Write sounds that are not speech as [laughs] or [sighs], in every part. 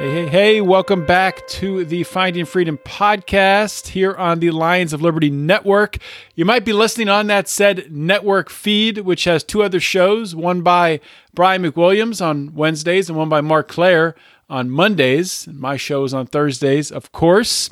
Hey, hey, hey, welcome back to the Finding Freedom podcast here on the Lions of Liberty Network. You might be listening on that said network feed, which has two other shows one by Brian McWilliams on Wednesdays and one by Marc Clair on Mondays. My show is on Thursdays, of course.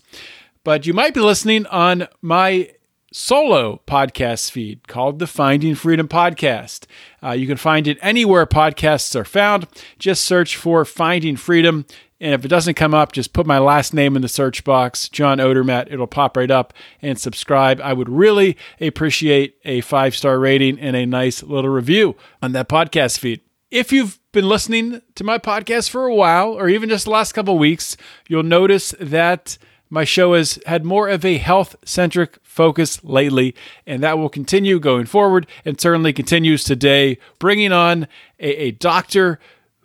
But you might be listening on my solo podcast feed called the Finding Freedom Podcast. Uh, you can find it anywhere podcasts are found. Just search for Finding Freedom and if it doesn't come up, just put my last name in the search box, John Odermatt. It'll pop right up and subscribe. I would really appreciate a five star rating and a nice little review on that podcast feed. If you've been listening to my podcast for a while, or even just the last couple weeks, you'll notice that my show has had more of a health centric focus lately, and that will continue going forward and certainly continues today, bringing on a, a doctor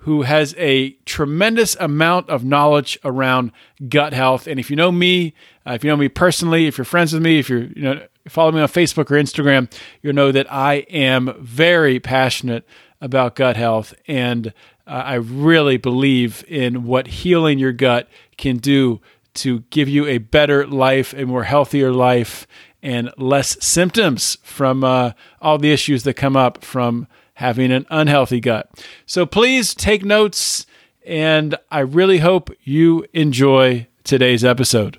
who has a tremendous amount of knowledge around gut health. And if you know me, uh, if you know me personally, if you're friends with me, if you're you know follow me on Facebook or Instagram, you'll know that I am very passionate about gut health, and uh, I really believe in what healing your gut can do to give you a better life, a more healthier life, and less symptoms from uh, all the issues that come up from having an unhealthy gut. So please take notes, and I really hope you enjoy today's episode.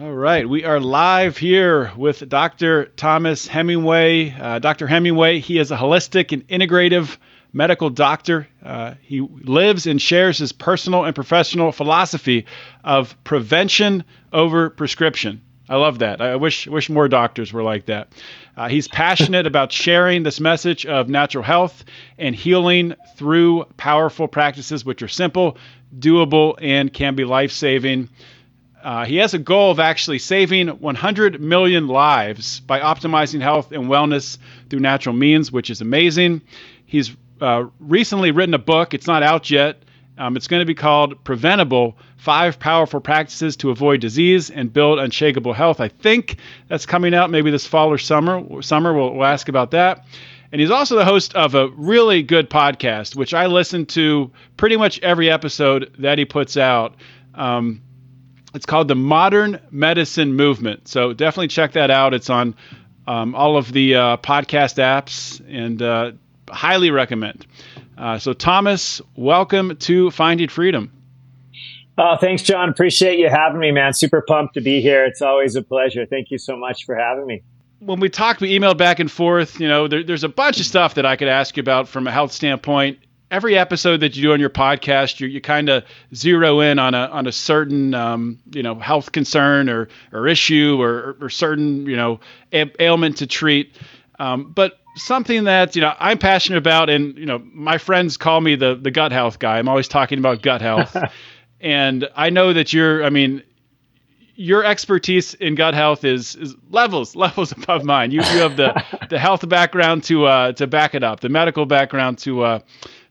All right, we are live here with Dr. Thomas Hemingway. Uh, Dr. Hemingway, he is a holistic and integrative medical doctor. Uh, he lives and shares his personal and professional philosophy of prevention over prescription. I love that. I wish wish more doctors were like that. Uh, he's passionate about sharing this message of natural health and healing through powerful practices which are simple, doable, and can be life saving. Uh, he has a goal of actually saving 100 million lives by optimizing health and wellness through natural means, which is amazing. He's uh, recently written a book. It's not out yet. Um, it's going to be called Preventable Five Powerful Practices to Avoid Disease and Build Unshakable Health. I think that's coming out maybe this fall or summer. Summer, we'll, we'll ask about that. And he's also the host of a really good podcast, which I listen to pretty much every episode that he puts out. Um, it's called the Modern Medicine Movement. So definitely check that out. It's on um, all of the uh, podcast apps and uh, highly recommend. Uh, so, Thomas, welcome to Finding Freedom. Oh, thanks, John. Appreciate you having me, man. Super pumped to be here. It's always a pleasure. Thank you so much for having me. When we talked, we emailed back and forth. You know, there, there's a bunch of stuff that I could ask you about from a health standpoint. Every episode that you do on your podcast, you, you kind of zero in on a on a certain um, you know health concern or or issue or, or certain you know ailment to treat. Um, but something that you know I'm passionate about, and you know my friends call me the the gut health guy. I'm always talking about gut health, [laughs] and I know that you're. I mean, your expertise in gut health is, is levels [laughs] levels above mine. You you have the the health background to uh, to back it up, the medical background to uh,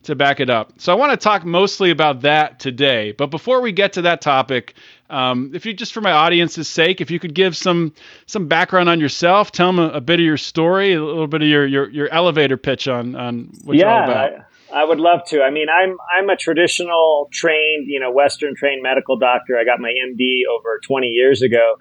to back it up. So I want to talk mostly about that today. But before we get to that topic, um, if you just for my audience's sake, if you could give some some background on yourself, tell them a, a bit of your story, a little bit of your your, your elevator pitch on on what yeah, you're all about. I, I would love to. I mean, I'm I'm a traditional trained, you know, Western trained medical doctor. I got my MD over 20 years ago,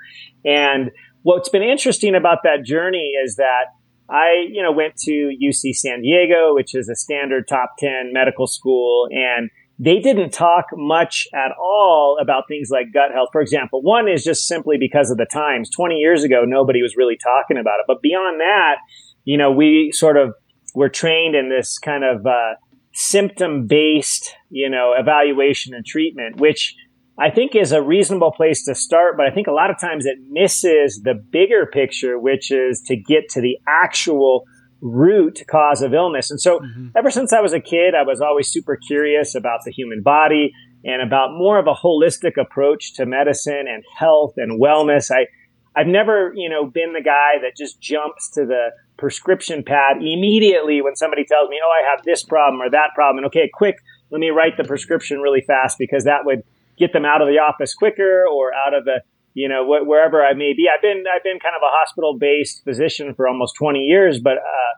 and what's been interesting about that journey is that I, you know, went to UC San Diego, which is a standard top 10 medical school, and they didn't talk much at all about things like gut health. For example, one is just simply because of the times. 20 years ago, nobody was really talking about it. But beyond that, you know, we sort of were trained in this kind of uh, symptom based, you know, evaluation and treatment, which I think is a reasonable place to start, but I think a lot of times it misses the bigger picture, which is to get to the actual root cause of illness. And so mm-hmm. ever since I was a kid, I was always super curious about the human body and about more of a holistic approach to medicine and health and wellness. I, I've never, you know, been the guy that just jumps to the prescription pad immediately when somebody tells me, oh, I have this problem or that problem. And okay, quick, let me write the prescription really fast because that would get them out of the office quicker or out of the you know wh- wherever I may be. I've been I've been kind of a hospital based physician for almost 20 years, but uh,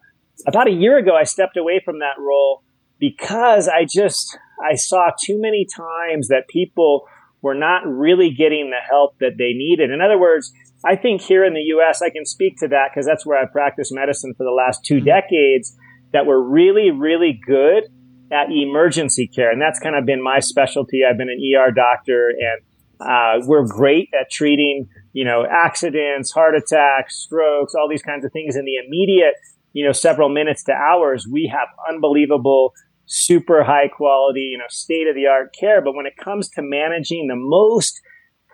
about a year ago I stepped away from that role because I just I saw too many times that people were not really getting the help that they needed. In other words, I think here in the U.S. I can speak to that because that's where I've practiced medicine for the last 2 mm-hmm. decades. That we're really really good at emergency care. And that's kind of been my specialty. I've been an ER doctor and uh, we're great at treating, you know, accidents, heart attacks, strokes, all these kinds of things in the immediate, you know, several minutes to hours. We have unbelievable, super high quality, you know, state of the art care. But when it comes to managing the most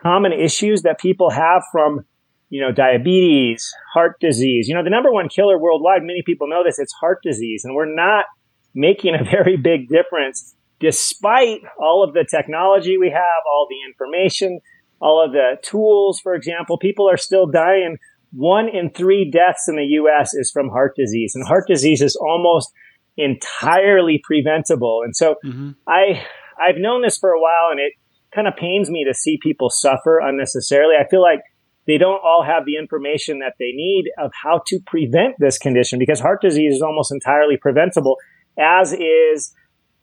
common issues that people have from, you know, diabetes, heart disease, you know, the number one killer worldwide, many people know this, it's heart disease. And we're not making a [laughs] very big difference despite all of the technology we have, all the information, all of the tools, for example, people are still dying. One in three deaths in the US is from heart disease, and heart disease is almost entirely preventable. And so mm-hmm. I, I've known this for a while and it kind of pains me to see people suffer unnecessarily. I feel like they don't all have the information that they need of how to prevent this condition because heart disease is almost entirely preventable as is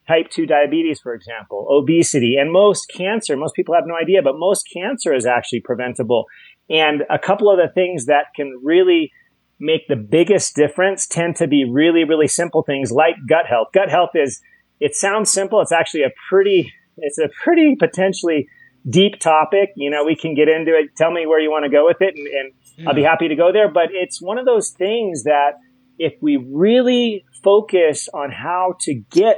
type 2 diabetes, for example, obesity, and most cancer. Most people have no idea, but most cancer is actually preventable. And a couple of the things that can really make the biggest difference tend to be really, really simple things like gut health. Gut health is, it sounds simple. It's actually a pretty, it's a pretty potentially deep topic. You know, we can get into it. Tell me where you want to go with it and, and yeah. I'll be hmm. happy to go there. But it's one of those things that if we really focus on how to get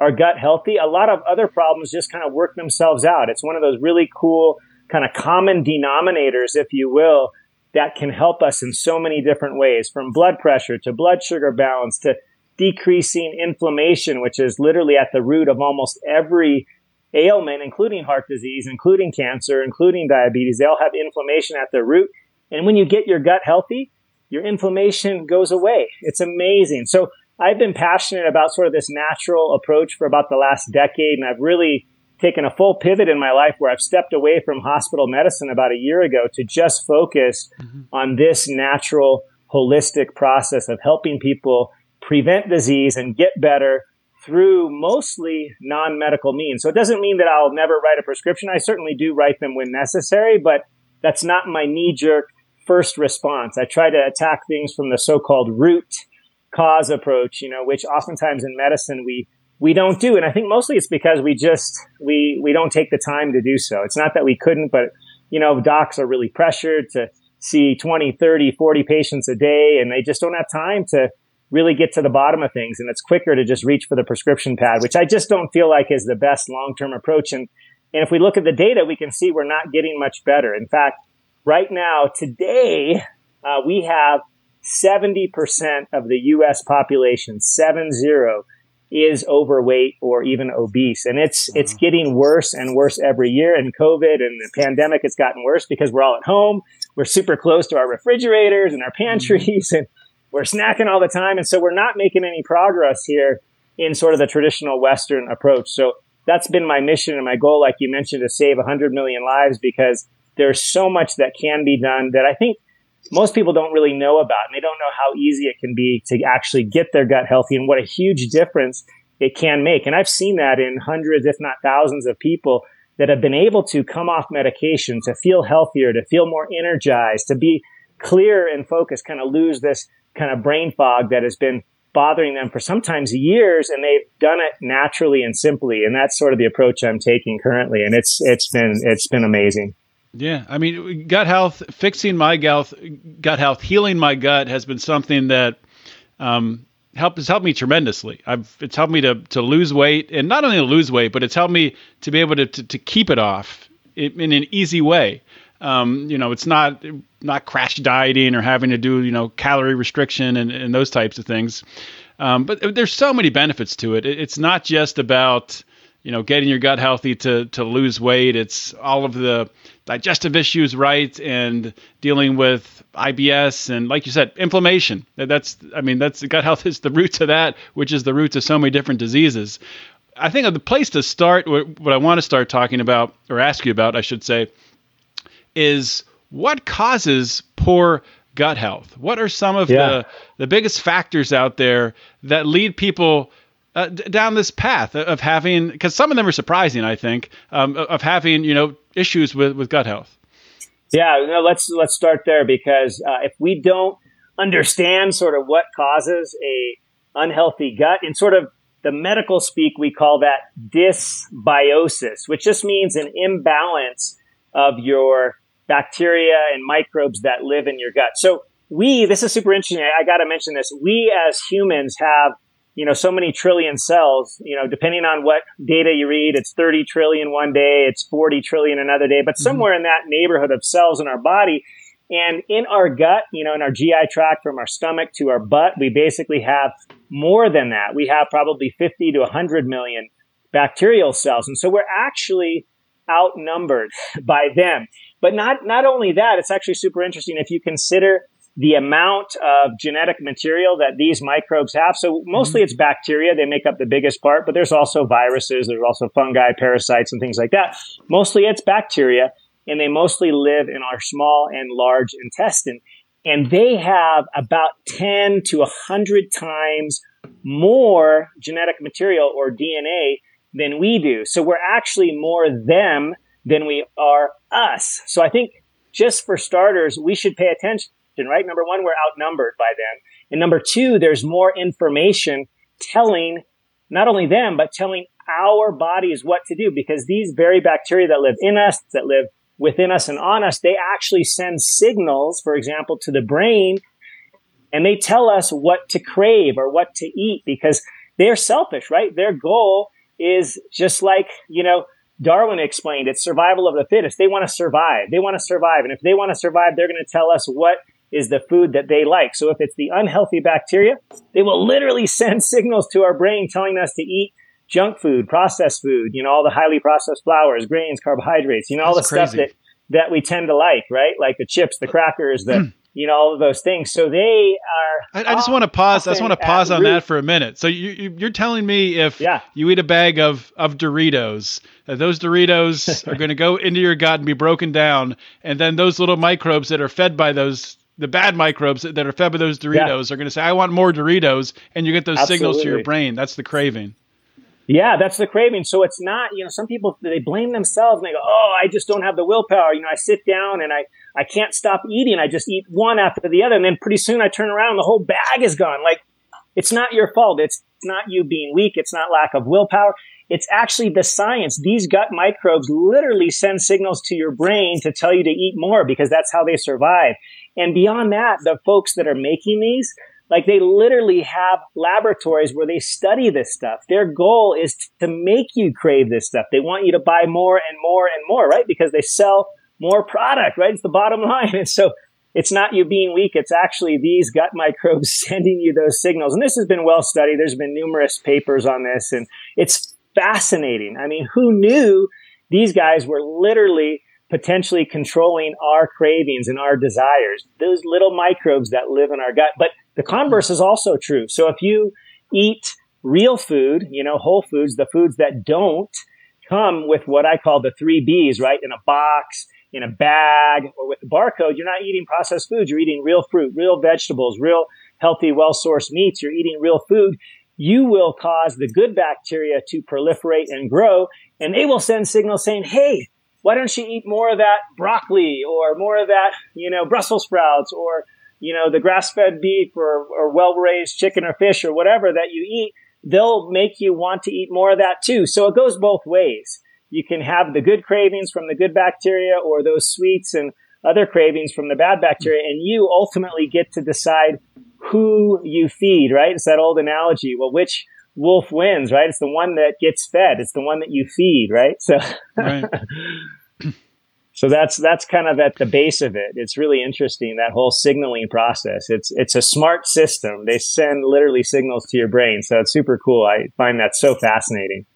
our gut healthy, a lot of other problems just kind of work themselves out. It's one of those really cool kind of common denominators, if you will, that can help us in so many different ways from blood pressure to blood sugar balance to decreasing inflammation, which is literally at the root of almost every ailment, including heart disease, including cancer, including diabetes. They all have inflammation at their root. And when you get your gut healthy, your inflammation goes away. It's amazing. So I've been passionate about sort of this natural approach for about the last decade, and I've really taken a full pivot in my life where I've stepped away from hospital medicine about a year ago to just focus mm-hmm. on this natural, holistic process of helping people prevent disease and get better through mostly non medical means. So it doesn't mean that I'll never write a prescription. I certainly do write them when necessary, but that's not my knee jerk first response. I try to attack things from the so called root cause approach, you know, which oftentimes in medicine we we don't do. And I think mostly it's because we just we we don't take the time to do so. It's not that we couldn't, but you know, docs are really pressured to see 20, 30, 40 patients a day and they just don't have time to really get to the bottom of things and it's quicker to just reach for the prescription pad, which I just don't feel like is the best long-term approach and and if we look at the data, we can see we're not getting much better. In fact, right now, today, uh, we have 70% of the U.S. population, seven zero, is overweight or even obese. And it's, mm-hmm. it's getting worse and worse every year. And COVID and the pandemic, it's gotten worse because we're all at home. We're super close to our refrigerators and our pantries mm-hmm. [laughs] and we're snacking all the time. And so we're not making any progress here in sort of the traditional Western approach. So that's been my mission and my goal, like you mentioned, to save 100 million lives because there's so much that can be done that I think most people don't really know about and they don't know how easy it can be to actually get their gut healthy and what a huge difference it can make. And I've seen that in hundreds, if not thousands of people that have been able to come off medication to feel healthier, to feel more energized, to be clear and focused, kind of lose this kind of brain fog that has been bothering them for sometimes years and they've done it naturally and simply and that's sort of the approach I'm taking currently and it's it's been it's been amazing. Yeah, I mean gut health fixing my gut gut health healing my gut has been something that um helped has helped me tremendously. I've it's helped me to to lose weight and not only to lose weight but it's helped me to be able to to, to keep it off in an easy way. Um, you know, it's not not crash dieting or having to do you know calorie restriction and, and those types of things. Um, but there's so many benefits to it. It's not just about you know getting your gut healthy to to lose weight. It's all of the digestive issues right and dealing with IBS and like you said inflammation. That's I mean that's gut health [laughs] is the root to that, which is the root to so many different diseases. I think the place to start, what I want to start talking about, or ask you about, I should say, is what causes poor gut health? What are some of yeah. the the biggest factors out there that lead people uh, d- down this path of having? Because some of them are surprising, I think, um, of having you know issues with with gut health. Yeah, no, let's let's start there because uh, if we don't understand sort of what causes a unhealthy gut and sort of the medical speak we call that dysbiosis, which just means an imbalance of your bacteria and microbes that live in your gut. So we, this is super interesting. I, I got to mention this. We as humans have, you know, so many trillion cells, you know, depending on what data you read, it's 30 trillion one day, it's 40 trillion another day, but mm-hmm. somewhere in that neighborhood of cells in our body. And in our gut, you know, in our GI tract from our stomach to our butt, we basically have more than that. We have probably 50 to 100 million bacterial cells. And so we're actually outnumbered [laughs] by them. But not, not only that, it's actually super interesting if you consider the amount of genetic material that these microbes have. So mostly mm-hmm. it's bacteria. They make up the biggest part, but there's also viruses. There's also fungi, parasites, and things like that. Mostly it's bacteria and they mostly live in our small and large intestine. And they have about 10 to 100 times more genetic material or DNA than we do. So we're actually more them than we are us. So I think just for starters, we should pay attention, right? Number one, we're outnumbered by them. And number two, there's more information telling not only them, but telling our bodies what to do because these very bacteria that live in us, that live within us and on us, they actually send signals, for example, to the brain and they tell us what to crave or what to eat because they're selfish, right? Their goal is just like, you know, Darwin explained it's survival of the fittest. They want to survive. They want to survive. And if they want to survive, they're going to tell us what is the food that they like. So if it's the unhealthy bacteria, they will literally [laughs] send signals to our brain telling us to eat junk food, processed food, you know, all the highly processed flours, grains, carbohydrates, you know, all That's the crazy. stuff that, that we tend to like, right? Like the chips, the crackers, the, hmm. you know, all of those things. So they are. I, I just want to pause. I just want to pause on root. that for a minute. So you, you are telling me if yeah. you eat a bag of of Doritos, that those Doritos [laughs] are going to go into your gut and be broken down, and then those little microbes that are fed by those the bad microbes that are fed by those Doritos yeah. are going to say, "I want more Doritos," and you get those Absolutely. signals to your brain. That's the craving. Yeah, that's the craving. So it's not, you know, some people they blame themselves and they go, "Oh, I just don't have the willpower." You know, I sit down and I I can't stop eating. I just eat one after the other. And then pretty soon I turn around and the whole bag is gone. Like, it's not your fault. It's not you being weak. It's not lack of willpower. It's actually the science. These gut microbes literally send signals to your brain to tell you to eat more because that's how they survive. And beyond that, the folks that are making these, like they literally have laboratories where they study this stuff. Their goal is to make you crave this stuff. They want you to buy more and more and more, right? Because they sell more product, right? It's the bottom [laughs] line. And so it's not you being weak. It's actually these gut microbes [laughs] sending you those signals. And this has been well studied. There's been numerous papers on this and it's fascinating. I mean, who knew these guys were literally potentially controlling our cravings and our desires? Those little microbes that live in our gut. But the converse is also true. So if you eat real food, you know, whole foods, the foods that don't come with what I call the three B's, right? In a box, in a bag or with a barcode, you're not eating processed foods. You're eating real fruit, real vegetables, real healthy, well-sourced meats. You're eating real food. You will cause the good bacteria to proliferate and grow, and they will send signals saying, "Hey, why don't you eat more of that broccoli or more of that, you know, Brussels sprouts or you know, the grass fed beef or, or well raised chicken or fish or whatever that you eat, they'll make you want to eat more of that too. So it goes both ways. You can have the good cravings from the good bacteria or those sweets and other cravings from the bad bacteria, and you ultimately get to decide who you feed, right? It's that old analogy. Well, which wolf wins, right? It's the one that gets fed. It's the one that you feed, right? So, right. [laughs] so that's that's kind of at the base of it. It's really interesting that whole signaling process. It's it's a smart system. They send literally signals to your brain, so it's super cool. I find that so fascinating.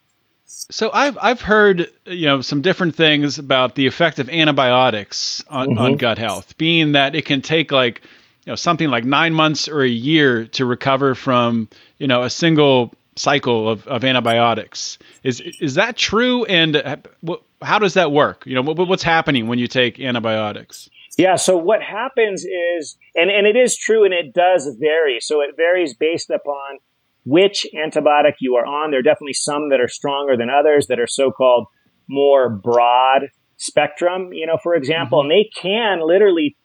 So I've I've heard you know some different things about the effect of antibiotics on, mm-hmm. on gut health, being that it can take like you know something like nine months or a year to recover from you know a single cycle of, of antibiotics. Is is that true? And how does that work? You know, what, what's happening when you take antibiotics? Yeah. So what happens is, and and it is true, and it does vary. So it varies based upon which antibiotic you are on. There are definitely some that are stronger than others that are so-called more broad spectrum. You know, for example, mm-hmm. and they can literally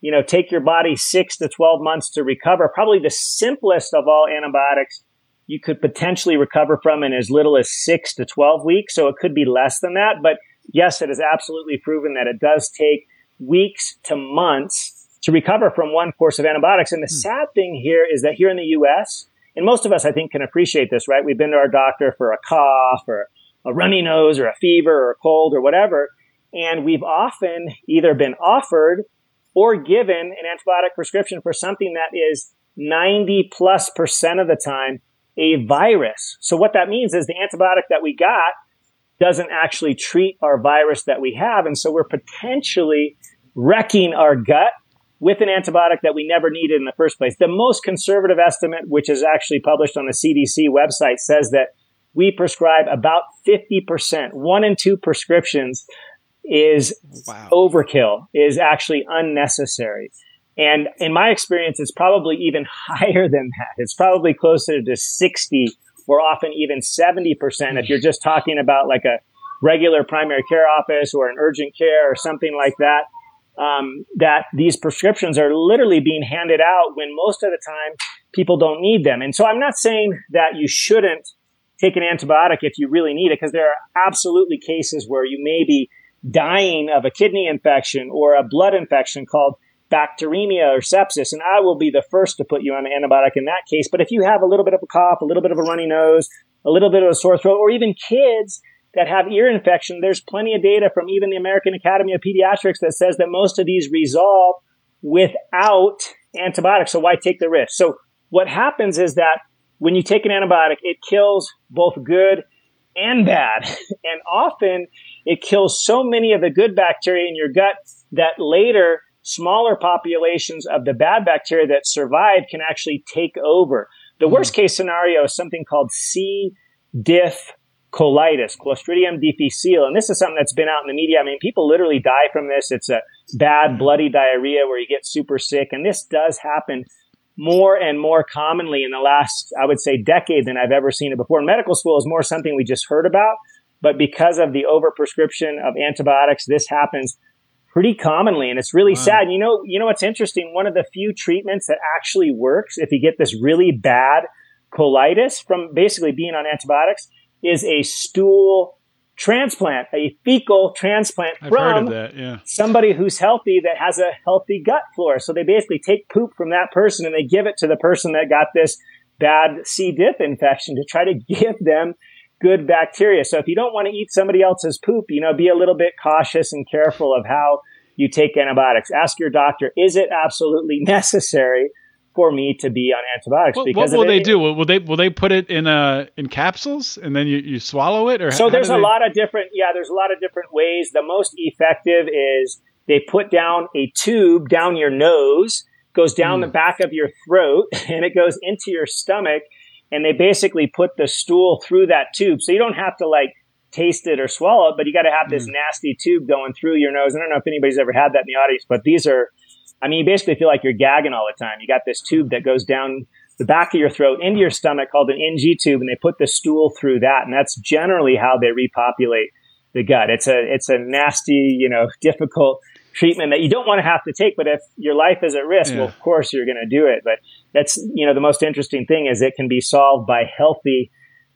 you know, take your body six to 12 months to recover. Probably the simplest of all antibiotics you could potentially recover from in as little as six to 12 weeks. So it could be less than that. But yes, it is absolutely proven that it does take weeks to months to recover from one course of antibiotics. And the hmm. sad thing here is that here in the US, and most of us, I think, can appreciate this, right? We've been to our doctor for a cough or a runny nose or a fever or a cold or whatever. And we've often either been offered or given an antibiotic prescription for something that is 90 plus percent of the time a virus. So what that means is the antibiotic that we got doesn't actually treat our virus that we have. And so we're potentially wrecking our gut with an antibiotic that we never needed in the first place. The most conservative estimate, which is actually published on the CDC website, says that we prescribe about 50%, one in two prescriptions is wow. overkill, is actually unnecessary. And in my experience, it's probably even [laughs] higher than that. It's probably closer to 60 or often even 70% if you're just talking about like a regular primary care office or an urgent care or something like that. Um, that these prescriptions are literally being handed out when most of the time people don't need them. And so I'm not saying that you shouldn't take an antibiotic if you really need it, because there are absolutely cases where you may be dying of a kidney infection or a blood infection called bacteremia or sepsis, and I will be the first to put you on an antibiotic in that case. But if you have a little bit of a cough, a little bit of a runny nose, a little bit of a sore throat, or even kids that have ear infection, there's plenty of data from even the American Academy of Pediatrics that says that most of these resolve without antibiotics. So why take the risk? So what happens is that when you take an antibiotic, it kills both good and bad. [laughs] And often it kills so many of the good bacteria in your gut that later smaller populations of the bad bacteria that survive can actually take over. The mm. worst case scenario is something called C. diff colitis, Clostridium difficile. And this is something that's been out in the media. I mean, people literally die from this. It's a bad, hmm. bloody diarrhea where you get super sick. And this does happen more and more commonly in the last, I would say, decade than I've ever seen it before. medical school is more something we just heard about. But because of the overprescription of antibiotics, this happens pretty commonly and it's really wow. sad you know you know what's interesting one of the few treatments that actually works if you get this really bad colitis from basically being on antibiotics is a stool transplant a fecal transplant I've from that, yeah. somebody who's healthy that has a healthy gut flora so they basically take poop from that person and they give it to the person that got this bad c diff infection to try to [laughs] give them good bacteria. So if you don't want to eat somebody else's poop, you know, be a little bit cautious and careful of how you take antibiotics. Ask your doctor, is it absolutely [laughs] necessary for me to be on antibiotics? Well, because what will they do? Will they will they put it in uh in capsules and then you, you swallow it or So there's a they... lot of different yeah, there's a lot of different ways. The most effective is they put down a tube down your nose, goes down mm. the back of your throat, [laughs] and it goes into your stomach and they basically put the stool through that tube. So you don't have to like taste it or swallow it, but you got to have this mm. nasty tube going through your nose. I don't know if anybody's ever had that in the audience, but these are, I mean, you basically feel like you're gagging all the time. You got this tube that goes down the back of your throat into your stomach called an NG tube, and they put the stool through that, and that's generally how they repopulate the gut. It's a it's a nasty, you know, difficult treatment that you don't want to have to take. But if your life is at risk, yeah. well, of course you're going to do it. But that's, you know, the most interesting thing is it can be solved by healthy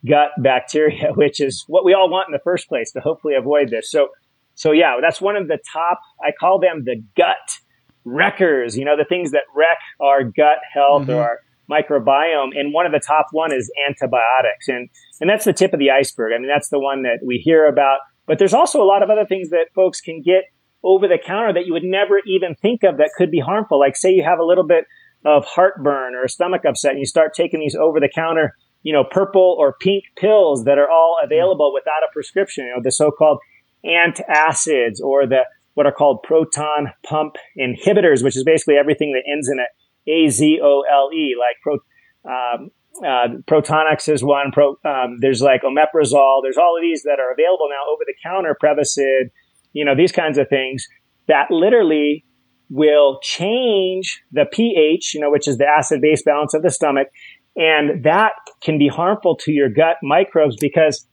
gut bacteria, [laughs] which is what we all want in the first place to hopefully avoid this. So, so yeah, that's one of the top, I call them the gut wreckers, you know, the things that wreck our gut health mm-hmm. or our microbiome. And one of the top one is antibiotics. And, and that's the tip of the iceberg. I mean, that's the one that we hear about. But there's also a lot of other things that folks can get over the counter that you would never even think of that could be harmful. Like say you have a little bit of heartburn or a stomach upset and you start taking these over the counter, you know, purple or pink pills that are all available without a prescription, you know, the so-called antacids or the what are called proton pump inhibitors, which is basically everything that ends in a A Z O L E, like pro, um, uh, Protonix is one. Pro, um, there's like omeprazole. There's all of these that are available now over the counter. Prevacid, you know, these kinds of things that literally will change the pH, you know, which is the acid base balance of the stomach. And that can be harmful to your gut microbes because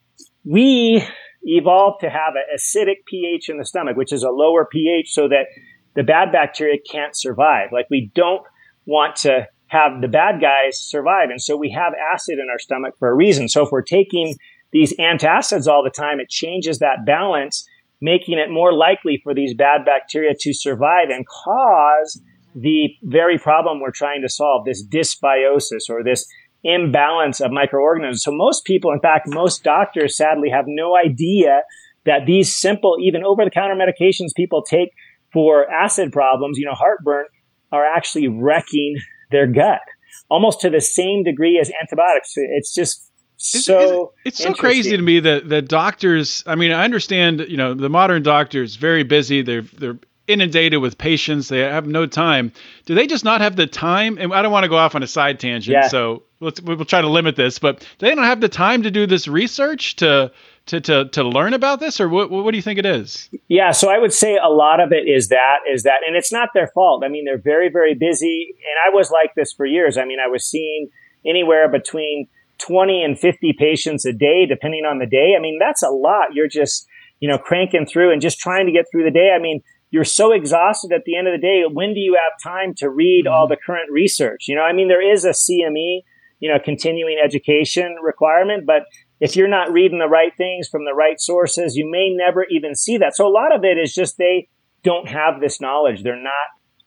we evolved to have an acidic pH in the stomach, which is a lower pH so that the bad bacteria can't survive. Like we don't want to have the bad guys survive. And so we have acid in our stomach for a reason. So if we're taking these antacids all the time, it changes that balance, making it more likely for these bad bacteria to survive and cause the very problem we're trying to solve, this dysbiosis or this imbalance of microorganisms. So most people, in fact, most doctors sadly have no idea that these simple, even over the counter medications people take for acid problems, you know, heartburn, are actually wrecking their gut almost to the same degree as antibiotics. It's just so it's, it's so crazy to me that the doctors i mean i understand you know the modern doctor is very busy they're they're inundated with patients they have no time do they just not have the time and i don't want to go off on a side tangent yeah. so let's we'll try to limit this, but they don't have the time to do this research to to to to learn about this, or what what do you think it is? Yeah, so I would say a lot of it is that is that, and it's not their fault. I mean, they're very very busy, and I was like this for years. I mean, I was seeing anywhere between 20 and 50 patients a day, depending on the day. I mean, that's a lot. You're just, you know, cranking through and just trying to get through the day. I mean, you're so exhausted at the end of the day. When do you have time to read mm-hmm. all the current research? You know, I mean, there is a CME you know, continuing education requirement. But if you're not reading the right things from the right sources, you may never even see that. So a lot of it is just they don't have this knowledge. They're not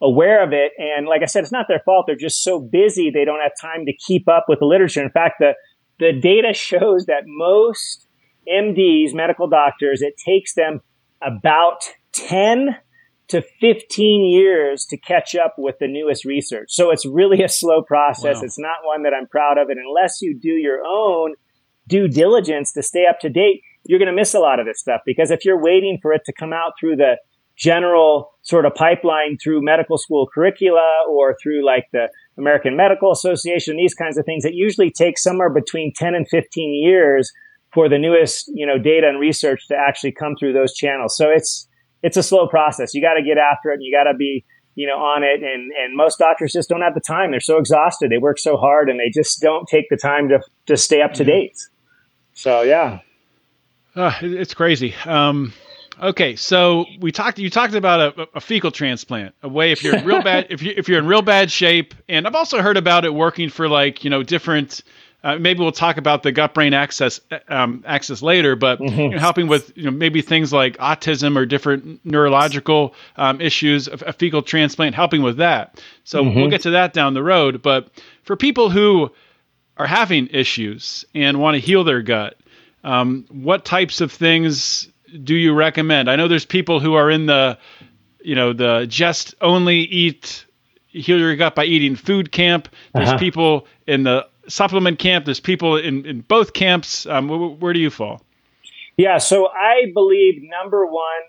aware of it. And like I said, it's not their fault. They're just so busy. They don't have time to keep up with the literature. In fact, the, the data [laughs] shows that most MDs, medical doctors, it takes them about 10 to 15 years to catch up with the newest research. So it's really a slow process. Wow. It's not one that I'm proud of. And unless you do your own due diligence to stay up to date, you're going to miss a lot of this stuff because if you're waiting for it to come out through the general sort of pipeline through medical school curricula or through like the American Medical Association, these kinds of things, it usually takes somewhere between 10 and 15 years for the newest, you know, data and research to actually come through those channels. So it's, it's a slow process. You got to get after it and you got to be, you know, on it. And, and most doctors just don't have the time. They're so exhausted. They work so hard and they just don't take the time to, to stay up to mm-hmm. date. So, yeah. Uh, it's crazy. Um, okay. So we talked, you talked about a, a fecal transplant, a way if you're in real bad, if you, if you're in real bad shape. And I've also heard about it working for like, you know, different, uh, maybe we'll talk about the gut brain axis um, axis later, but mm-hmm. you know, helping with you know maybe things like autism or different neurological um, issues, a, a, fecal transplant, helping with that. So mm-hmm. we'll get to that down the road. But for people who are having issues and want to heal their gut, um, what types of things do you recommend? I know there's people who are in the you know the just only eat heal your gut by eating food camp. There's uh-huh. people in the supplement camp. There's people in, in both camps. Um, where, where do you fall? Yeah, so I believe number one,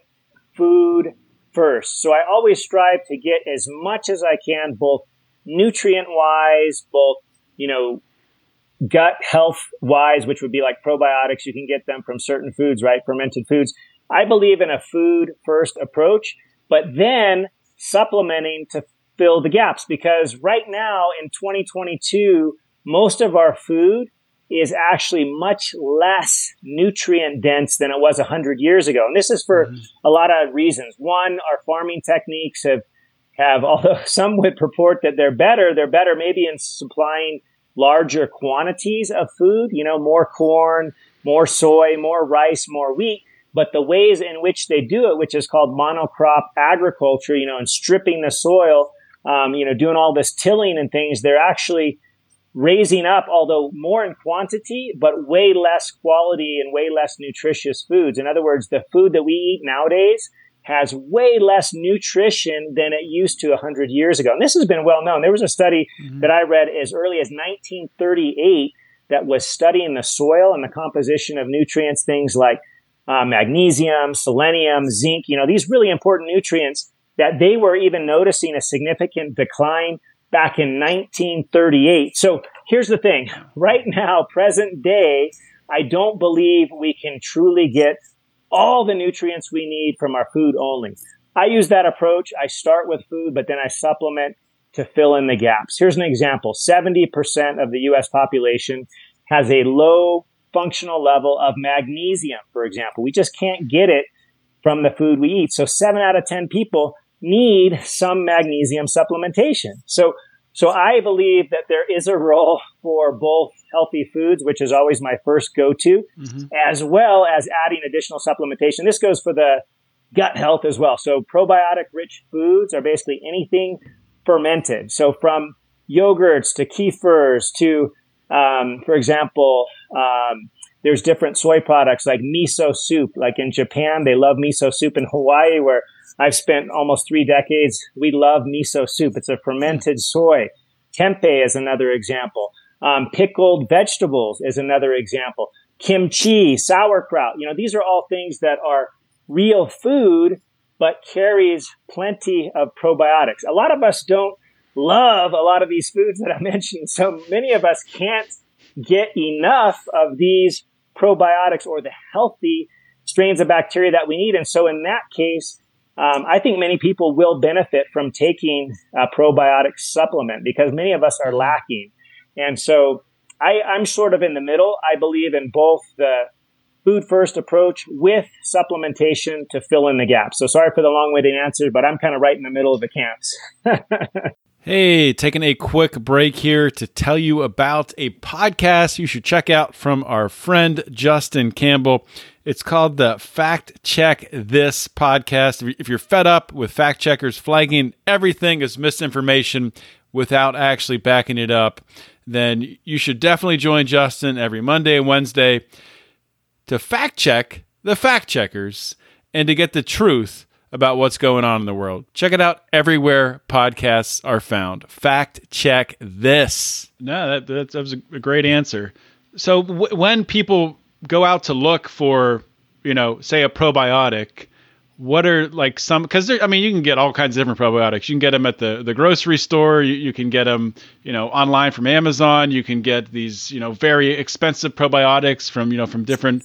food first. So I always strive to get as much as I can, both nutrient wise, both, you know, gut health wise, which would be like probiotics. You can get them from certain foods, right? Fermented foods. I believe in a food first approach, but then supplementing to fill the gaps because right now in 2022, most of our food is actually much less nutrient dense than it was 100 years ago. And this is for mm-hmm. a lot of reasons. One, our farming techniques have, have, [laughs] although some would purport that they're better, they're better maybe in supplying larger quantities of food, you know, more corn, more soy, more rice, more wheat. But the ways in which they do it, which is called monocrop agriculture, you know, and stripping the soil, um, you know, doing all this tilling and things, they're actually raising up, although more in quantity, but way less quality and way less nutritious foods. In other words, the food that we eat nowadays has way less nutrition than it used to 100 years ago. And this has been well known. There was a study mm-hmm. that I read as early as 1938 that was studying the soil and the composition of nutrients, things like uh, magnesium, selenium, zinc, you know, these really important nutrients that they were even noticing a significant decline back in 1938. So here's the thing. Right now, present day, I don't believe we can truly get all the nutrients we need from our food only. I use that approach. I start with food, but then I supplement to fill in the gaps. Here's an example. 70% of the US population has a low functional level of magnesium, for example. We just can't get it from the food we eat. So seven out of 10 people need some magnesium supplementation. So, so I believe that there is a role for both healthy foods, which is always my first go-to, mm-hmm. as well as adding additional supplementation. This goes for the gut health as well. So probiotic rich foods are basically anything fermented. So from yogurts to kefirs to, um, for example, um, there's different soy products like miso soup. Like in Japan, they love miso soup. In Hawaii, where I've spent almost three decades. We love miso soup. It's a fermented soy. Tempeh is another example. Um, pickled vegetables is another example. Kimchi, sauerkraut. You know, these are all things that are real food, but carries plenty of probiotics. A lot of us don't love a lot of these foods that I [laughs] mentioned. So many of us can't get enough of these probiotics or the healthy strains of bacteria that we need. And so in that case, um, I think many people will benefit from taking a probiotic supplement because many of us are lacking. And so I, I'm sort of in the middle. I believe in both the food first approach with supplementation to fill in the gaps. So sorry for the long winded answer, but I'm kind of right in the middle of the camps. [laughs] hey, taking a quick break here to tell you about a podcast you should check out from our friend Justin Campbell. It's called the Fact Check This podcast. If you're fed up with fact checkers flagging everything as misinformation without actually backing it up, then you should definitely join Justin every Monday and Wednesday to fact check the fact checkers and to get the truth about what's going on in the world. Check it out everywhere podcasts are found. Fact check this. No, that, that, was a great answer. So w- when people go out to look for, you know, say a probiotic, what are like some because I mean you can get all kinds of different probiotics. You can get them at the the grocery store. You, you can get them you know online from Amazon. You can get these you know very expensive probiotics from you know from different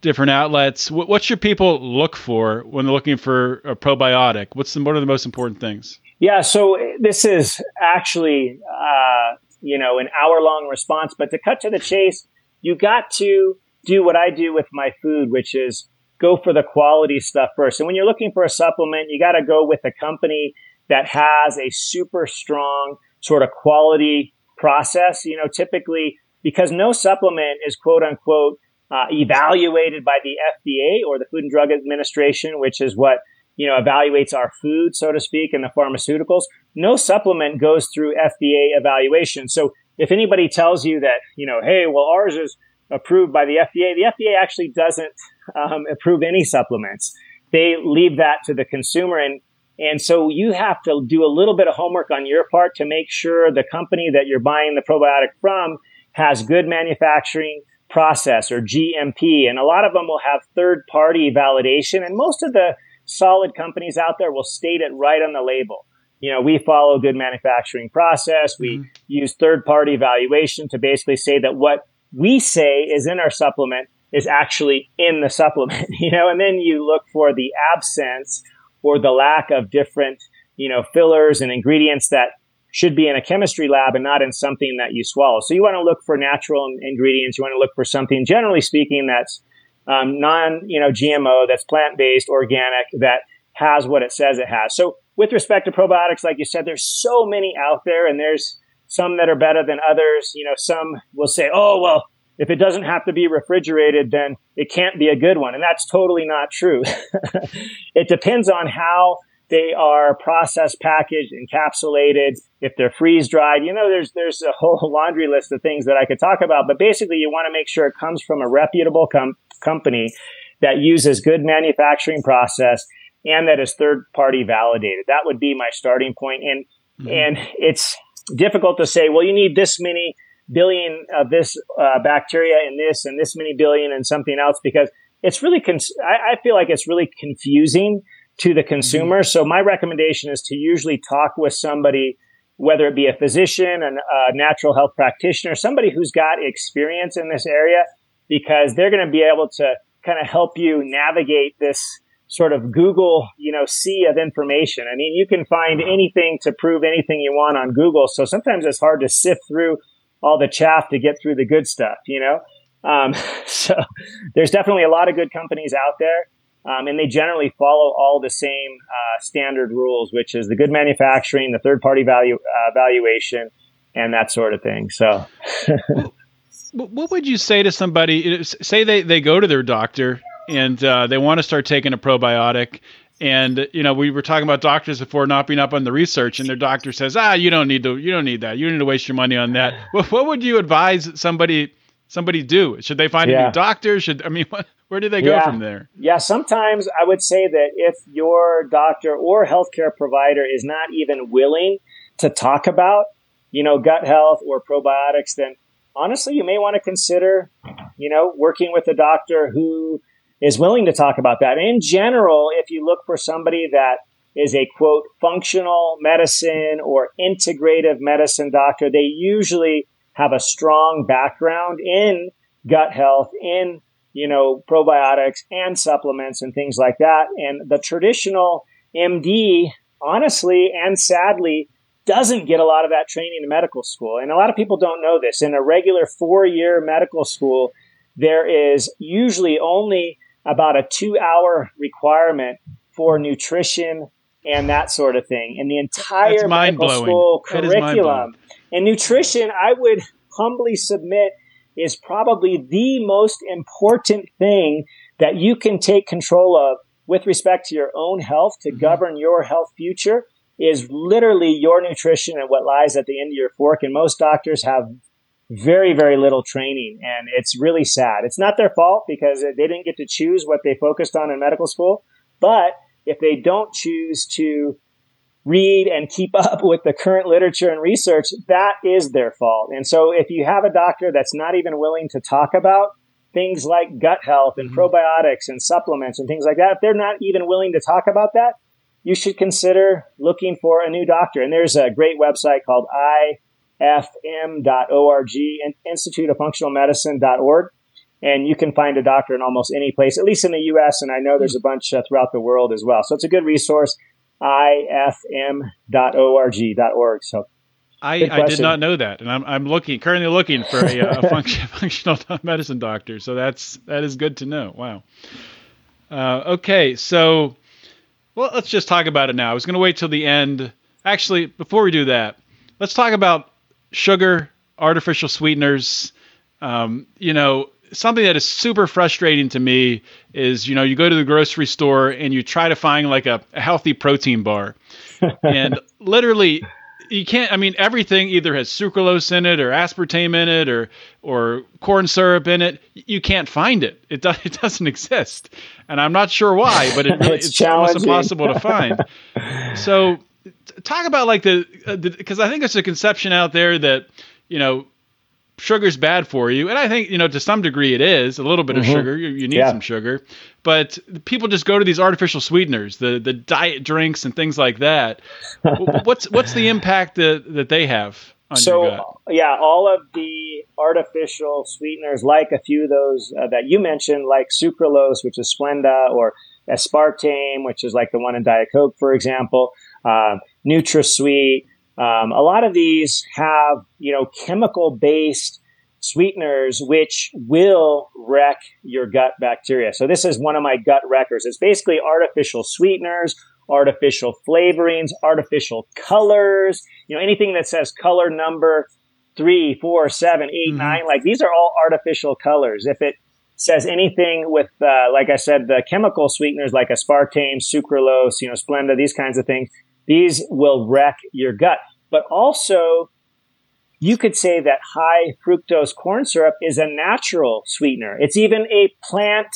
different outlets. What, what should people look for when they're looking for a probiotic? What's the what are the most important things? Yeah, so this is actually uh, you know an hour long response, but to cut to the chase, you got to do what I do with my food, which is go for the quality stuff first. And when you're looking for a supplement, you got to go with a company that has a super strong sort of quality process. You know, typically because no supplement is quote unquote uh, evaluated by the FDA or the Food and Drug Administration, which is what you know evaluates our food, so to speak, and the pharmaceuticals. No supplement goes through FDA evaluation. So if anybody tells you that you know, hey, well, ours is approved by the FDA. The FDA actually doesn't um, approve any supplements. They leave that to the consumer. And, and so you have to do a little bit of homework on your part to make sure the company that you're buying the probiotic from has good manufacturing process or GMP. And a lot of them will have third party validation. And most of the solid companies out there will state it right on the label. You know, we follow good manufacturing process. We mm-hmm. use third party evaluation to basically say that what we say is in our supplement is actually in the supplement, [laughs] you know, and then you look for the absence or the lack of different, you know, fillers and ingredients that should be in a chemistry lab and not in something that you swallow. So you want to look for natural ingredients. You want to look for something, generally speaking, that's um, non, you know, GMO, that's plant based, organic, that has what it says it has. So with respect to probiotics, like you said, there's so many out there, and there's some that are better than others. You know, some will say, "Oh, well, if it doesn't have to be refrigerated, then it can't be a good one," and that's totally not true. [laughs] it depends on how they are processed, packaged, encapsulated. If they're freeze dried, you know, there's there's a whole [laughs] laundry list of things that I could talk about. But basically, you want to make sure it comes from a reputable com- company that uses good manufacturing process and that is third party validated. That would be my starting point. And mm-hmm. and it's difficult to say, well, you need this many billion of this uh, bacteria in this and this many billion and something else because it's really, con- I, I, feel like it's really confusing to the consumer. Mm-hmm. So my recommendation is to usually talk with somebody, whether it be a physician, and a natural health practitioner, somebody who's got experience in this area, because they're going to be able to kind of help you navigate this sort of Google, you know, sea of information. I mean, you can find anything to prove anything you want on Google. So sometimes it's hard to sift through all the chaff to get through the good stuff, you know? Um, [laughs] so there's definitely a lot of good companies out there. Um, and they generally follow all the same uh, standard rules, which is the good manufacturing, the third party value uh, valuation, and that sort of thing. So, [laughs] what would you say to somebody? Say they, they go to their doctor and uh, they want to start taking a probiotic. And you know, we were talking about doctors before not being up on the research, and their doctor says, "Ah, you don't need to, you don't need that. You don't need to waste your money on that." [sighs] What, what would you advise somebody somebody do? Should they find yeah. a new doctor? Should I mean, [laughs] what, where do they go yeah. from there? Yeah, sometimes I would say that if your doctor or healthcare provider is not even willing to talk about, you know, gut health or probiotics, then honestly, you may want to consider, you know, working with a doctor who is willing to talk about that. In general, if you look for somebody that is a quote functional medicine or integrative medicine doctor, they usually have a strong background in gut health, in you know probiotics and supplements and things like that. And the traditional MD, honestly and sadly, doesn't get a lot of that training in medical school. And a lot of people don't know this. In a regular four year medical school, there is usually only about a two hour requirement for nutrition and that sort of thing. And the entire medical school curriculum and nutrition, I would humbly submit, is probably the most important thing that you can take control of with respect to your own health to mm-hmm. govern your health future is literally your nutrition and what lies at the end of your fork. And most doctors have very, very little training. And it's really sad. It's not their fault because they didn't get to choose what they focused on in medical school. But if they don't choose to read and keep [laughs] up with the current literature and research, that is their fault. And so if you have a doctor that's not even willing to talk about things like gut health and mm-hmm. probiotics and supplements and things like that, if they're not even willing to talk about that, you should consider looking for a new doctor. And there's a great website called I fm.org, Institute of Functional Medicine.org. And you can find a doctor in almost any place, at least in the U.S. And I know there's a bunch uh, throughout the world as well. So it's a good resource, ifm.org.org. So I, I, did not know that, and I'm, I'm looking currently looking for a, a [laughs] function, functional [laughs] medicine doctor. So that's that is good to know. Wow. Uh, okay, so well, let's just talk about it now. I was going to wait till the end. Actually, before we do that, let's talk about sugar, artificial sweeteners. Um, you know, something that is super frustrating to me is, you know, you go to the grocery store and you try to find like a, a healthy protein bar. [laughs] and literally, you can't. I mean, everything either has sucralose in it, or aspartame in it, or or corn syrup in it. You can't find it. It, do, [laughs] it doesn't exist, and I'm not sure why, but it really, [laughs] it's, it's almost impossible to find. So talk about like the because uh, I think there's a conception out there that you know sugar's bad for you, and I think you know to some degree it is a little bit mm-hmm. of sugar. You, you need yeah. some sugar, but people just go to these artificial sweeteners, the the diet drinks and things like that. what's what's the impact that that they have? so yeah, all of the artificial sweeteners, like a few of those uh, that you mentioned, like sucralose, which is Splenda, or aspartame, which is like the one in Diet Coke, for example uh, NutraSweet, Um, a lot of these have, you know, chemical based sweeteners which will wreck your gut bacteria. So this is one of my gut wreckers. It's basically artificial sweeteners, artificial flavorings, artificial colors, you know, anything that says color number three, four, seven, eight, mm-hmm. nine, like these are all artificial colors. If it says anything with, uh, like I said, the chemical sweeteners like aspartame, sucralose, you know, Splenda, these kinds of things, these will wreck your gut. But also, you could say that high fructose corn syrup is a natural sweetener. It's even a plant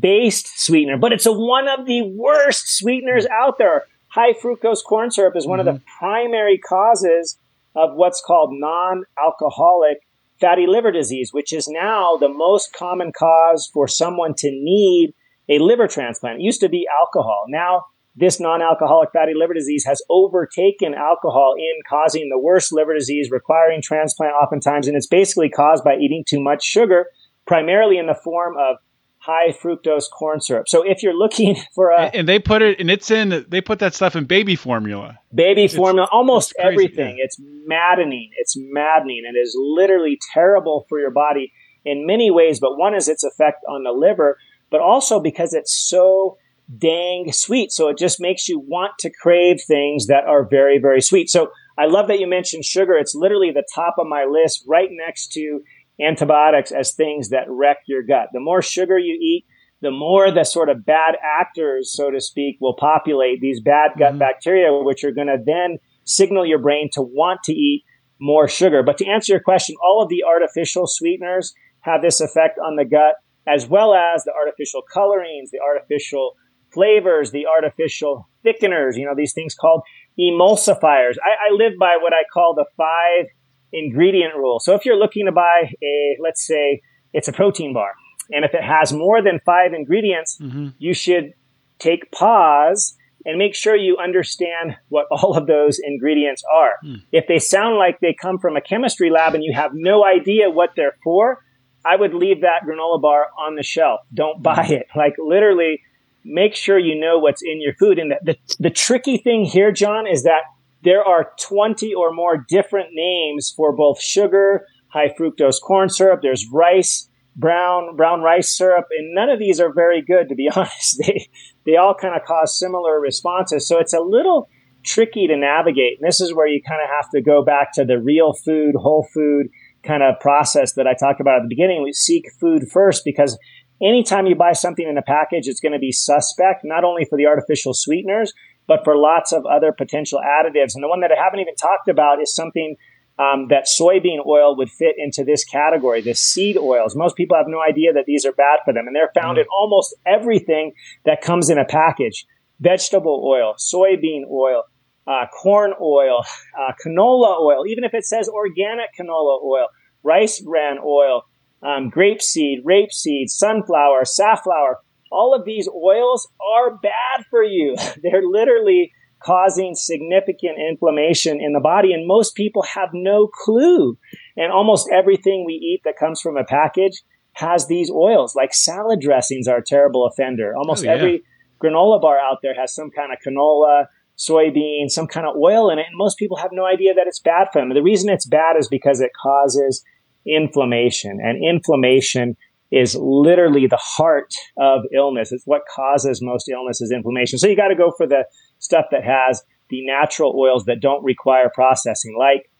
based sweetener, but it's a, one of the worst sweeteners out there. High fructose corn syrup is one mm-hmm. of the mm-hmm. primary causes of what's called non alcoholic fatty liver disease, which is now the most common cause for someone to need a liver transplant. It used to be alcohol. Now, this non-alcoholic fatty liver disease has overtaken alcohol in causing the worst liver disease requiring transplant oftentimes. And it's basically caused by eating too much sugar, primarily in the form of high fructose corn syrup. So if you're looking [laughs] for a and they put it and it's in they put that stuff in baby formula. Baby it's, formula, almost it's everything. Yeah. It's maddening. It's maddening and is literally terrible for your body in many ways, but one is its effect on the liver, but also because it's so dang sweet. So it just makes you want to crave things that are very, very sweet. So I love that you mentioned sugar. It's literally the top of my list right next to antibiotics as things that wreck your gut. The more sugar you eat, the more the sort of bad actors, so to speak, will populate these bad gut mm-hmm. bacteria, which are going to then signal your brain to want to eat more sugar. But to answer your question, all of the artificial sweeteners have this effect on the gut, as well as the artificial colorings, the artificial flavors, the artificial thickeners, you know, these things called emulsifiers. I, I live by what I call the five ingredient rule. So if you're looking to buy a, let's say it's a protein bar, and if it has more than five ingredients, mm-hmm. you should take pause and make sure you understand what [laughs] all of those ingredients are. Mm. If they sound like they come from a chemistry lab and you have no idea what they're for, I would leave that granola bar on the shelf. Don't buy it. [laughs] Like literally, make sure you know what's in your food. And the, the, the tricky thing here, John, is that there are 20 or more different names for both sugar, high fructose corn syrup. There's rice, brown, brown rice syrup, and none of these are very good, to be [laughs] honest. They, they all kind of cause similar responses. So it's a little tricky to navigate. And this is where you kind of have to go back to the real food, whole food kind of process that I talked about at the beginning. We seek food first because anytime you buy something in a package, it's going to be suspect, not only for the artificial sweeteners, but for lots of other potential additives. And the one that I haven't even talked about is something um, that soybean oil would fit into this category, the seed oils. Most people have no idea that these are bad for them, and they're found mm. in almost everything that comes in a package vegetable oil, soybean oil. Uh, corn oil, uh, canola oil, even if it says organic canola oil, rice bran oil, um, grapeseed, rapeseed, sunflower, safflower, all of these oils are bad for you. [laughs] They're literally causing significant inflammation in the body, and most people have no clue. And almost everything we eat that comes from a package has these oils. Like salad dressings are a terrible offender. Almost oh, yeah. every granola bar out there has some kind of canola, soybean, some kind of oil in it, and most people have no idea that it's bad for them. The reason it's bad is because it causes inflammation, and inflammation is literally the heart of illness. It's what causes most illness is inflammation. So you got to go for the stuff that has the natural oils that don't require processing, like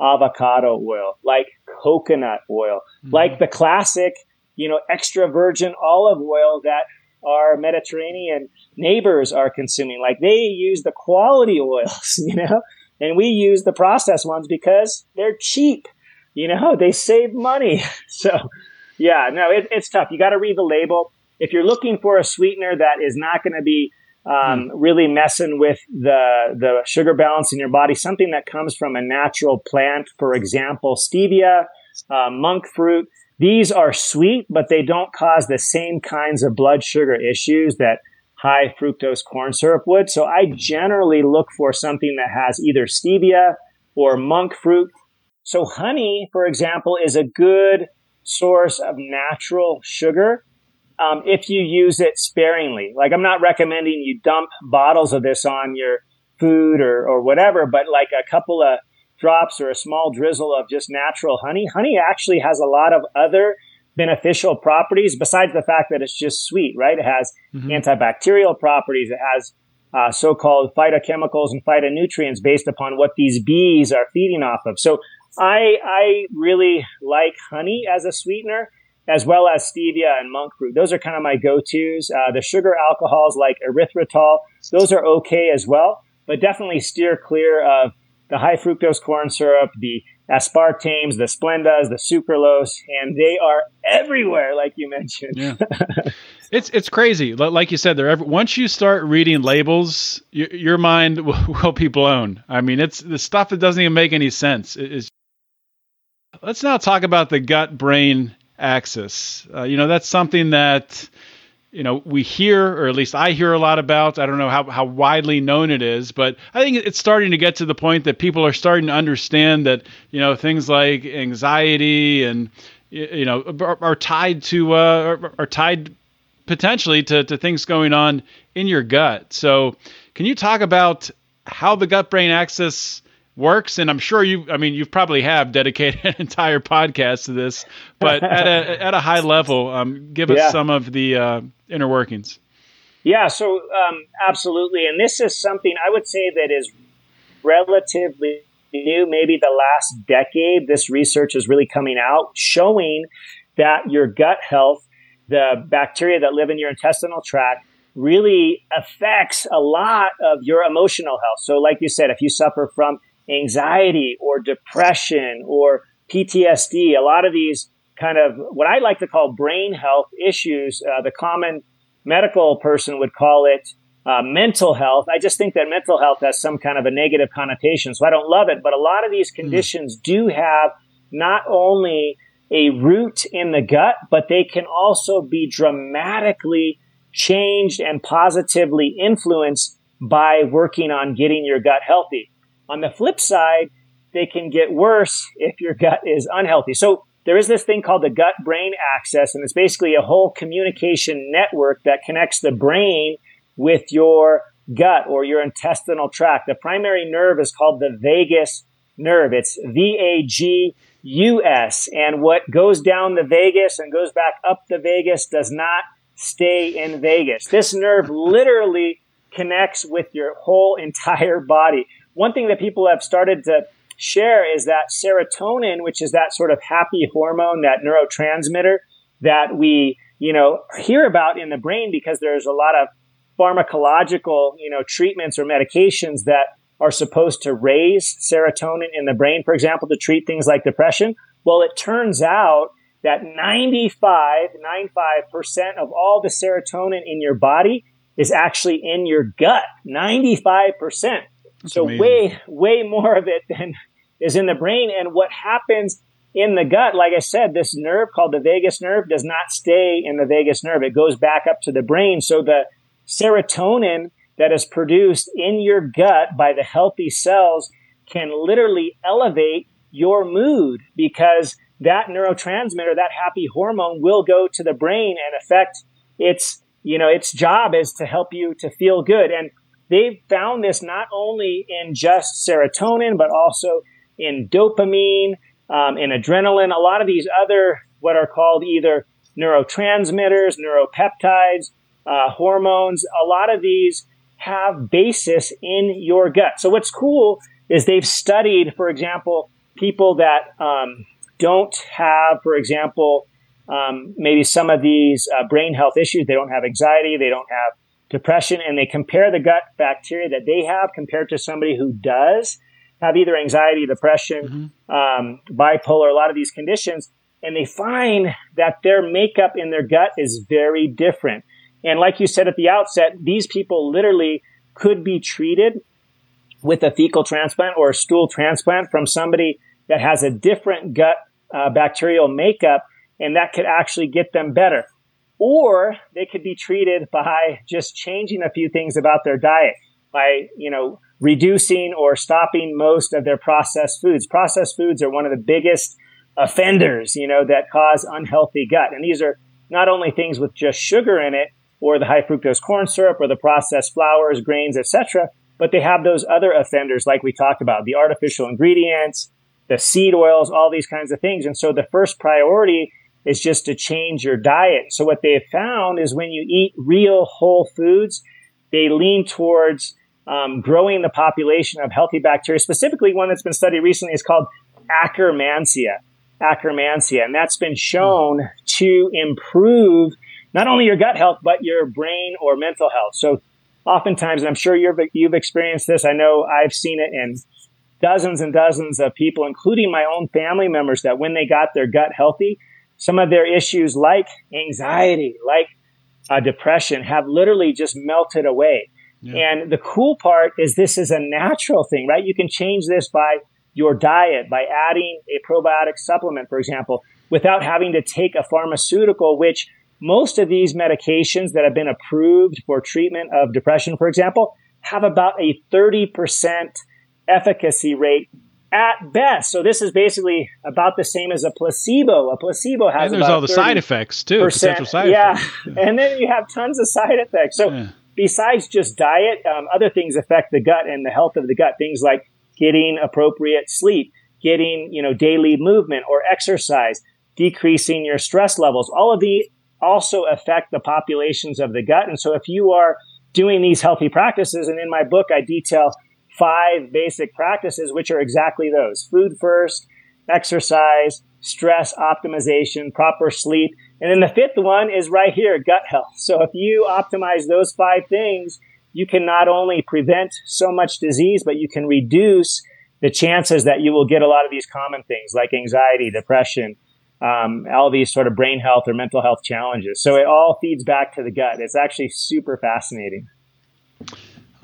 avocado oil, like coconut oil, mm-hmm. like the classic, you know, extra virgin olive oil that our Mediterranean neighbors are consuming. Like they use the quality oils, [laughs] you know, and we use the processed ones because they're cheap. You know, they save money. [laughs] So yeah, no, it, it's tough. You got to read the label. If you're looking for a sweetener that is not going to be um, mm. really messing with the the sugar balance in your body, something that comes from a natural plant, for example, stevia, uh, monk fruit. These are sweet, but they don't cause the same kinds of blood sugar issues that high fructose corn syrup would. So I generally look for something that has either stevia or monk fruit. So honey, for example, is a good source of natural sugar um, if you use it sparingly. Like I'm not recommending you dump bottles of this on your food or, or whatever, but like a couple of drops or a small drizzle of just natural honey, honey actually has a lot of other beneficial properties besides the fact that it's just sweet, right? It has mm-hmm. antibacterial properties. It has uh, so-called phytochemicals and phytonutrients based upon what these bees are feeding off of. So I, I really like honey as a sweetener as well as stevia and monk fruit. Those are kind of my go-tos. Uh, the sugar alcohols like erythritol, those are okay as well, but definitely steer clear of the high fructose corn syrup, the aspartames, the splendas, the sucralose, and they are everywhere, like you mentioned. Yeah. [laughs] it's it's crazy. Like you said, they're every, once you start reading labels, your, your mind will, [laughs] will, be blown. I mean, it's the stuff that doesn't even make any sense. Is let's now talk about the gut brain axis. Uh, you know, that's something that you know we hear or at least i hear a lot about i don't know how, how widely known it is but i think it's starting to get to the point that people are starting to understand that you know things like anxiety and you know are, are tied to uh, are, are tied potentially to, to things going on in your gut so can you talk about how the gut brain axis works and i'm sure you i mean you probably have dedicated [laughs] an entire podcast to this but at a [laughs] at a high level um, give us yeah. some of the uh, inner workings yeah so um, absolutely and this is something i would say that is relatively new maybe the last decade this research is really coming out showing that your gut health the bacteria that live in your intestinal tract really affects a lot of your emotional health so like you said if you suffer from anxiety or depression or PTSD, a lot of these kind of what I like to call brain health issues, uh, the common medical person would call it uh, mental health. I just think that mental health has some kind of a negative connotation, so I don't love it. But a lot of these hmm. conditions do have not only a root in the gut, but they can also be dramatically changed and positively influenced by working on getting your gut healthy. On the flip side, they can get worse if your gut is unhealthy. So there is this thing called the gut brain axis, and it's basically a whole communication network that connects the brain with your gut or your intestinal tract. The primary nerve is called the vagus nerve. It's V A G U S. And what goes down the vagus and goes back up the vagus does not stay in vagus. This nerve literally connects with your whole entire body one thing that people have started to share is that serotonin, which is that sort of happy hormone, that neurotransmitter that we, you know, hear about in the brain because there's a lot of pharmacological, you know, treatments or medications that are supposed to raise serotonin in the brain, for example, to treat things like depression. Well, it turns out that 95, 95% of all the serotonin in your body is actually in your gut. 95%. That's so amazing. way, way more of it than is in the brain. And what happens in the gut, like I said, this nerve called the vagus nerve does not stay in the vagus nerve. It goes back up to the brain. So the serotonin that is produced in your gut by the healthy cells can literally elevate your mood because that neurotransmitter, that happy hormone will go to the brain and affect its, you know, its job is to help you to feel good. And they've found this not only in just serotonin, but also in dopamine, um, in adrenaline, a lot of these other what are called either neurotransmitters, neuropeptides, uh, hormones. A lot of these have basis in your gut. So what's cool is they've studied, for example, people that um, don't have, for example, um, maybe some of these uh, brain health issues. They don't have anxiety. They don't have depression and they compare the gut bacteria that they have compared to somebody who does have either anxiety, depression, mm-hmm. um, bipolar, a lot of these conditions, and they find that their makeup in their gut is very different. And like you said at the outset, these people literally could be treated with a fecal transplant or a stool transplant from somebody that has a different gut uh, bacterial makeup, and that could actually get them better or they could be treated by just changing a few things about their diet by, you know, reducing or stopping most of their processed foods. Processed foods are one of the biggest offenders, you know, that cause unhealthy gut. And these are not only things with just sugar in it or the high fructose corn syrup or the processed flours, grains, etc., but they have those other offenders, like we talked about, the artificial ingredients, the seed oils, all these kinds of things. And so the first priority is just to change your diet. So what they have found is when you eat real whole foods, they lean towards um, growing the population of healthy bacteria. Specifically, one that's been studied recently is called Akkermansia. Akkermansia, and that's been shown to improve not only your gut health but your brain or mental health. So, oftentimes, and I'm sure you've you've experienced this. I know I've seen it in dozens and dozens of people, including my own family members, that when they got their gut healthy, some of their issues like anxiety, like uh, depression have literally just melted away. Yeah. And the cool part is this is a natural thing, right? You can change this by your diet, by adding a probiotic supplement, for example, without having to take a pharmaceutical, which most of these medications that have been approved for treatment of depression, for example, have about a 30% efficacy rate at best. So this is basically about the same as a placebo. A placebo has and there's all the side effects too, potential side yeah. effects. [laughs] Yeah, and then you have tons of side effects. So yeah. besides just diet, um, other things affect the gut and the health of the gut. Things like getting appropriate sleep, getting you know daily movement or exercise, decreasing your stress levels. All of these also affect the populations of the gut. And so if you are doing these healthy practices, and in my book I detail five basic practices, which are exactly those food first, exercise, stress optimization, proper sleep. And then the fifth one is right here gut health. So if you optimize those five things, you can not only prevent so much disease, but you can reduce the chances that you will get a lot of these common things like anxiety, depression, um, all these sort of brain health or mental health challenges. So it all feeds back to the gut. It's actually super fascinating.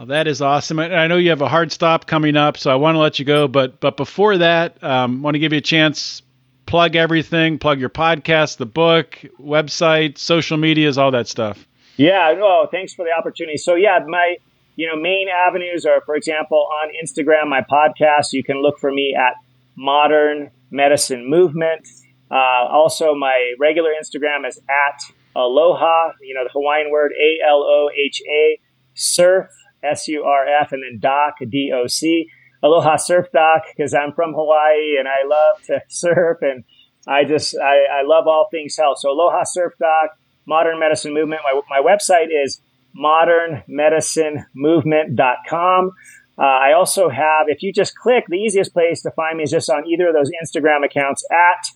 Well, that is awesome. And I know you have a hard stop coming up, so I want to let you go. But but before that, um, want to give you a chance plug everything, plug your podcast, the book, website, social medias, all that stuff. Yeah. Oh, thanks for the opportunity. So yeah, my you know main avenues are, for example, on Instagram, my podcast. You can look for me at Modern Medicine Movement. Uh, also, my regular Instagram is at Aloha. You know the Hawaiian word A L O H A Surf S U R F, and then Doc, D O C. Aloha Surf Doc, because I'm from Hawaii and I love to [laughs] surf and I just, I, I love all things health. So Aloha Surf Doc, Modern Medicine Movement. My, my website is modernmedicinemovement.com. Uh, I also have, if you just click, the easiest place to find me is just on either of those Instagram accounts at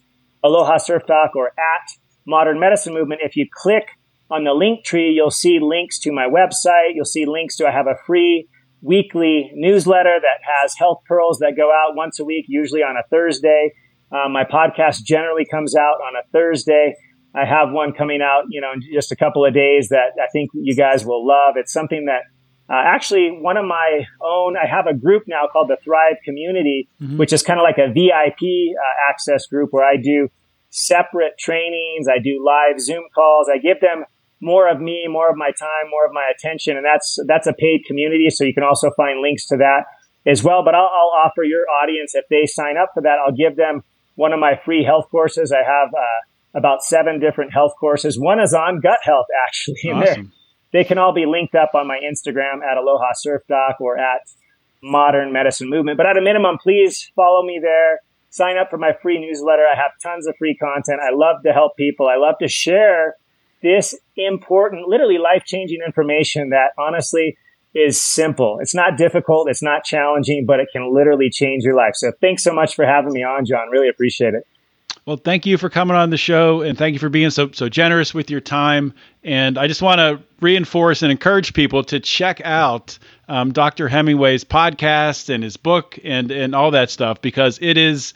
Aloha Surf Doc or at Modern Medicine Movement. If you click on the link tree, you'll see links to my website. You'll see links to I have a free weekly newsletter that has health pearls that go out once a week, usually on a Thursday. Uh, my podcast generally comes out on a Thursday. I have one coming out, you know, in just a couple of days that I think you guys will love. It's something that uh, actually one of my own, I have a group now called the Thrive Community, mm-hmm. which is kind of like a VIP uh, access group where I do separate trainings. I do live Zoom calls. I give them more of me, more of my time, more of my attention. And that's, that's a paid community. So you can also find links to that as well. But I'll, I'll offer your audience, if they sign up for that, I'll give them one of my free health courses. I have, uh, about seven different health courses. One is on gut health, actually. Awesome. They can all be linked up on my Instagram at Aloha Surf Doc or at Modern Medicine Movement. But at a minimum, please follow me there. Sign up for my free newsletter. I have tons of free content. I love to help people. I love to share this important, literally life changing information that honestly is simple. It's not difficult. It's not challenging, but it can literally change your life. So thanks so much for having me on, John. Really appreciate it. Well, thank you for coming on the show and thank you for being so so generous with your time. And I just want to reinforce and encourage people to check out um, Dr. Hemingway's podcast and his book and and all that stuff because it is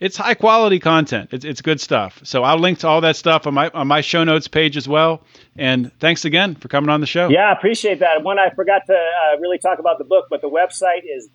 it's high quality content. It's, it's good stuff. So I'll link to all that stuff on my on my show notes page as well. And thanks again for coming on the show. Yeah, I appreciate that. One, I forgot to uh, really talk about the book, but the website is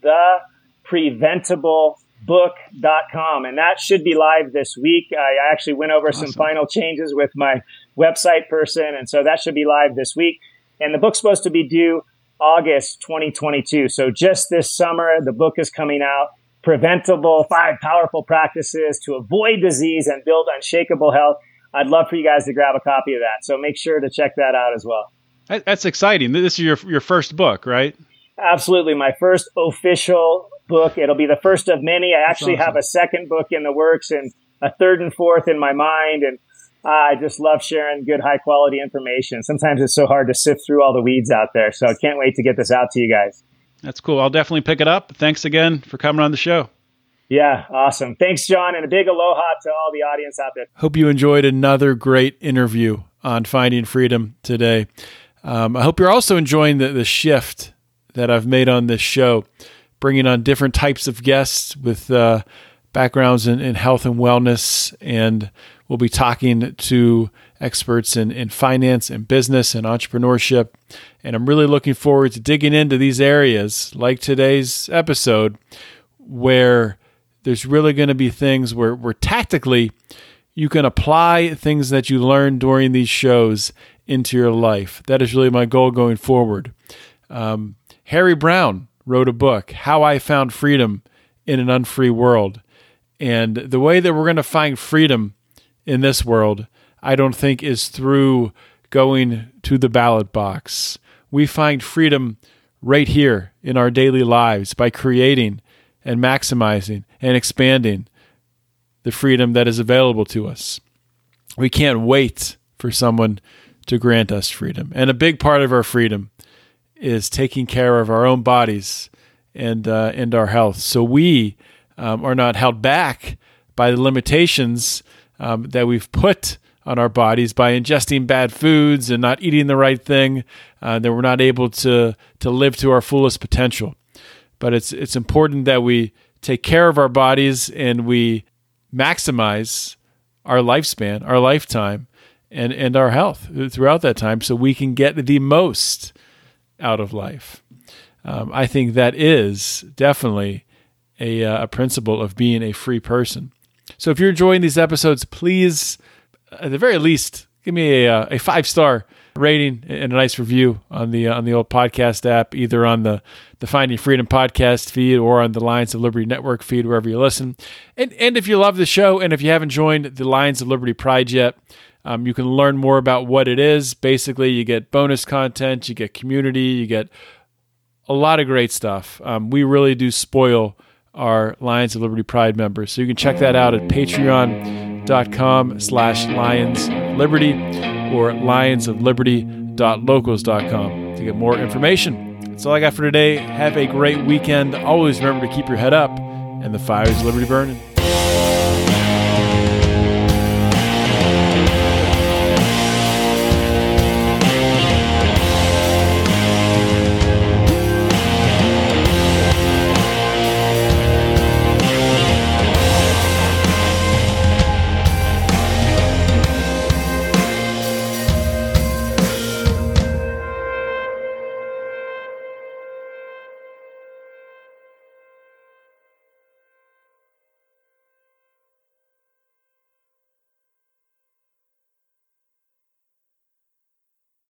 thepreventablebook.com, and that should be live this week. I actually went over awesome. some final changes with my website person, and so that should be live this week. And the book's supposed to be due August 2022. So just this summer, the book is coming out preventable, five powerful practices to avoid disease and build unshakable health. I'd love for you guys to grab a copy of that. So make sure to check that out as well. That's exciting. This is your your first book, right? Absolutely. My first official book. It'll be the first of many. I actually awesome. have a second book in the works and a third and fourth in my mind. And I just love sharing good, high quality information. Sometimes it's so hard to sift through all the weeds out there. So I can't wait to get this out to you guys. That's cool. I'll definitely pick it up. Thanks again for coming on the show. Yeah, awesome. Thanks, John, and a big aloha to all the audience out there. Hope you enjoyed another great interview on Finding Freedom today. Um, I hope you're also enjoying the, the shift that I've made on this show, bringing on different types of guests with uh, backgrounds in, in, health and wellness. And we'll be talking to experts in, in finance and business and entrepreneurship. And I'm really looking forward to digging into these areas like today's episode, where there's really going to be things where, where tactically you can apply things that you learn during these shows into your life. That is really my goal going forward. Um, Harry Browne wrote a book, How I Found Freedom in an Unfree World. And the way that we're going to find freedom in this world, I don't think is through going to the ballot box. We find freedom right here in our daily lives by creating and maximizing and expanding the freedom that is available to us. We can't wait for someone to grant us freedom. And a big part of our freedom is taking care of our own bodies and uh, and our health. So we um, are not held back by the limitations um, that we've put on our bodies by ingesting bad foods and not eating the right thing. Uh, that we're not able to to live to our fullest potential. But it's it's important that we take care of our bodies and we maximize our lifespan, our lifetime, and, and our health throughout that time so we can get the most out of life. Um, I think that is definitely a, uh, a principle of being a free person. So if you're enjoying these episodes, please, at the very least, give me a, uh, a five star rating and a nice review on the uh, on the old podcast app, either on the the Finding Freedom podcast feed or on the Lions of Liberty network feed, wherever you listen. And and if you love the show, and if you haven't joined the Lions of Liberty Pride yet, um, you can learn more about what it is. Basically, you get bonus content, you get community, you get a lot of great stuff. Um, we really do spoil our Lions of Liberty Pride members. So you can check that out at patreon.com slash Lions Liberty or lionsofliberty.locals.com to get more information. That's all I got for today. Have a great weekend. Always remember to keep your head up and the fires liberty burning.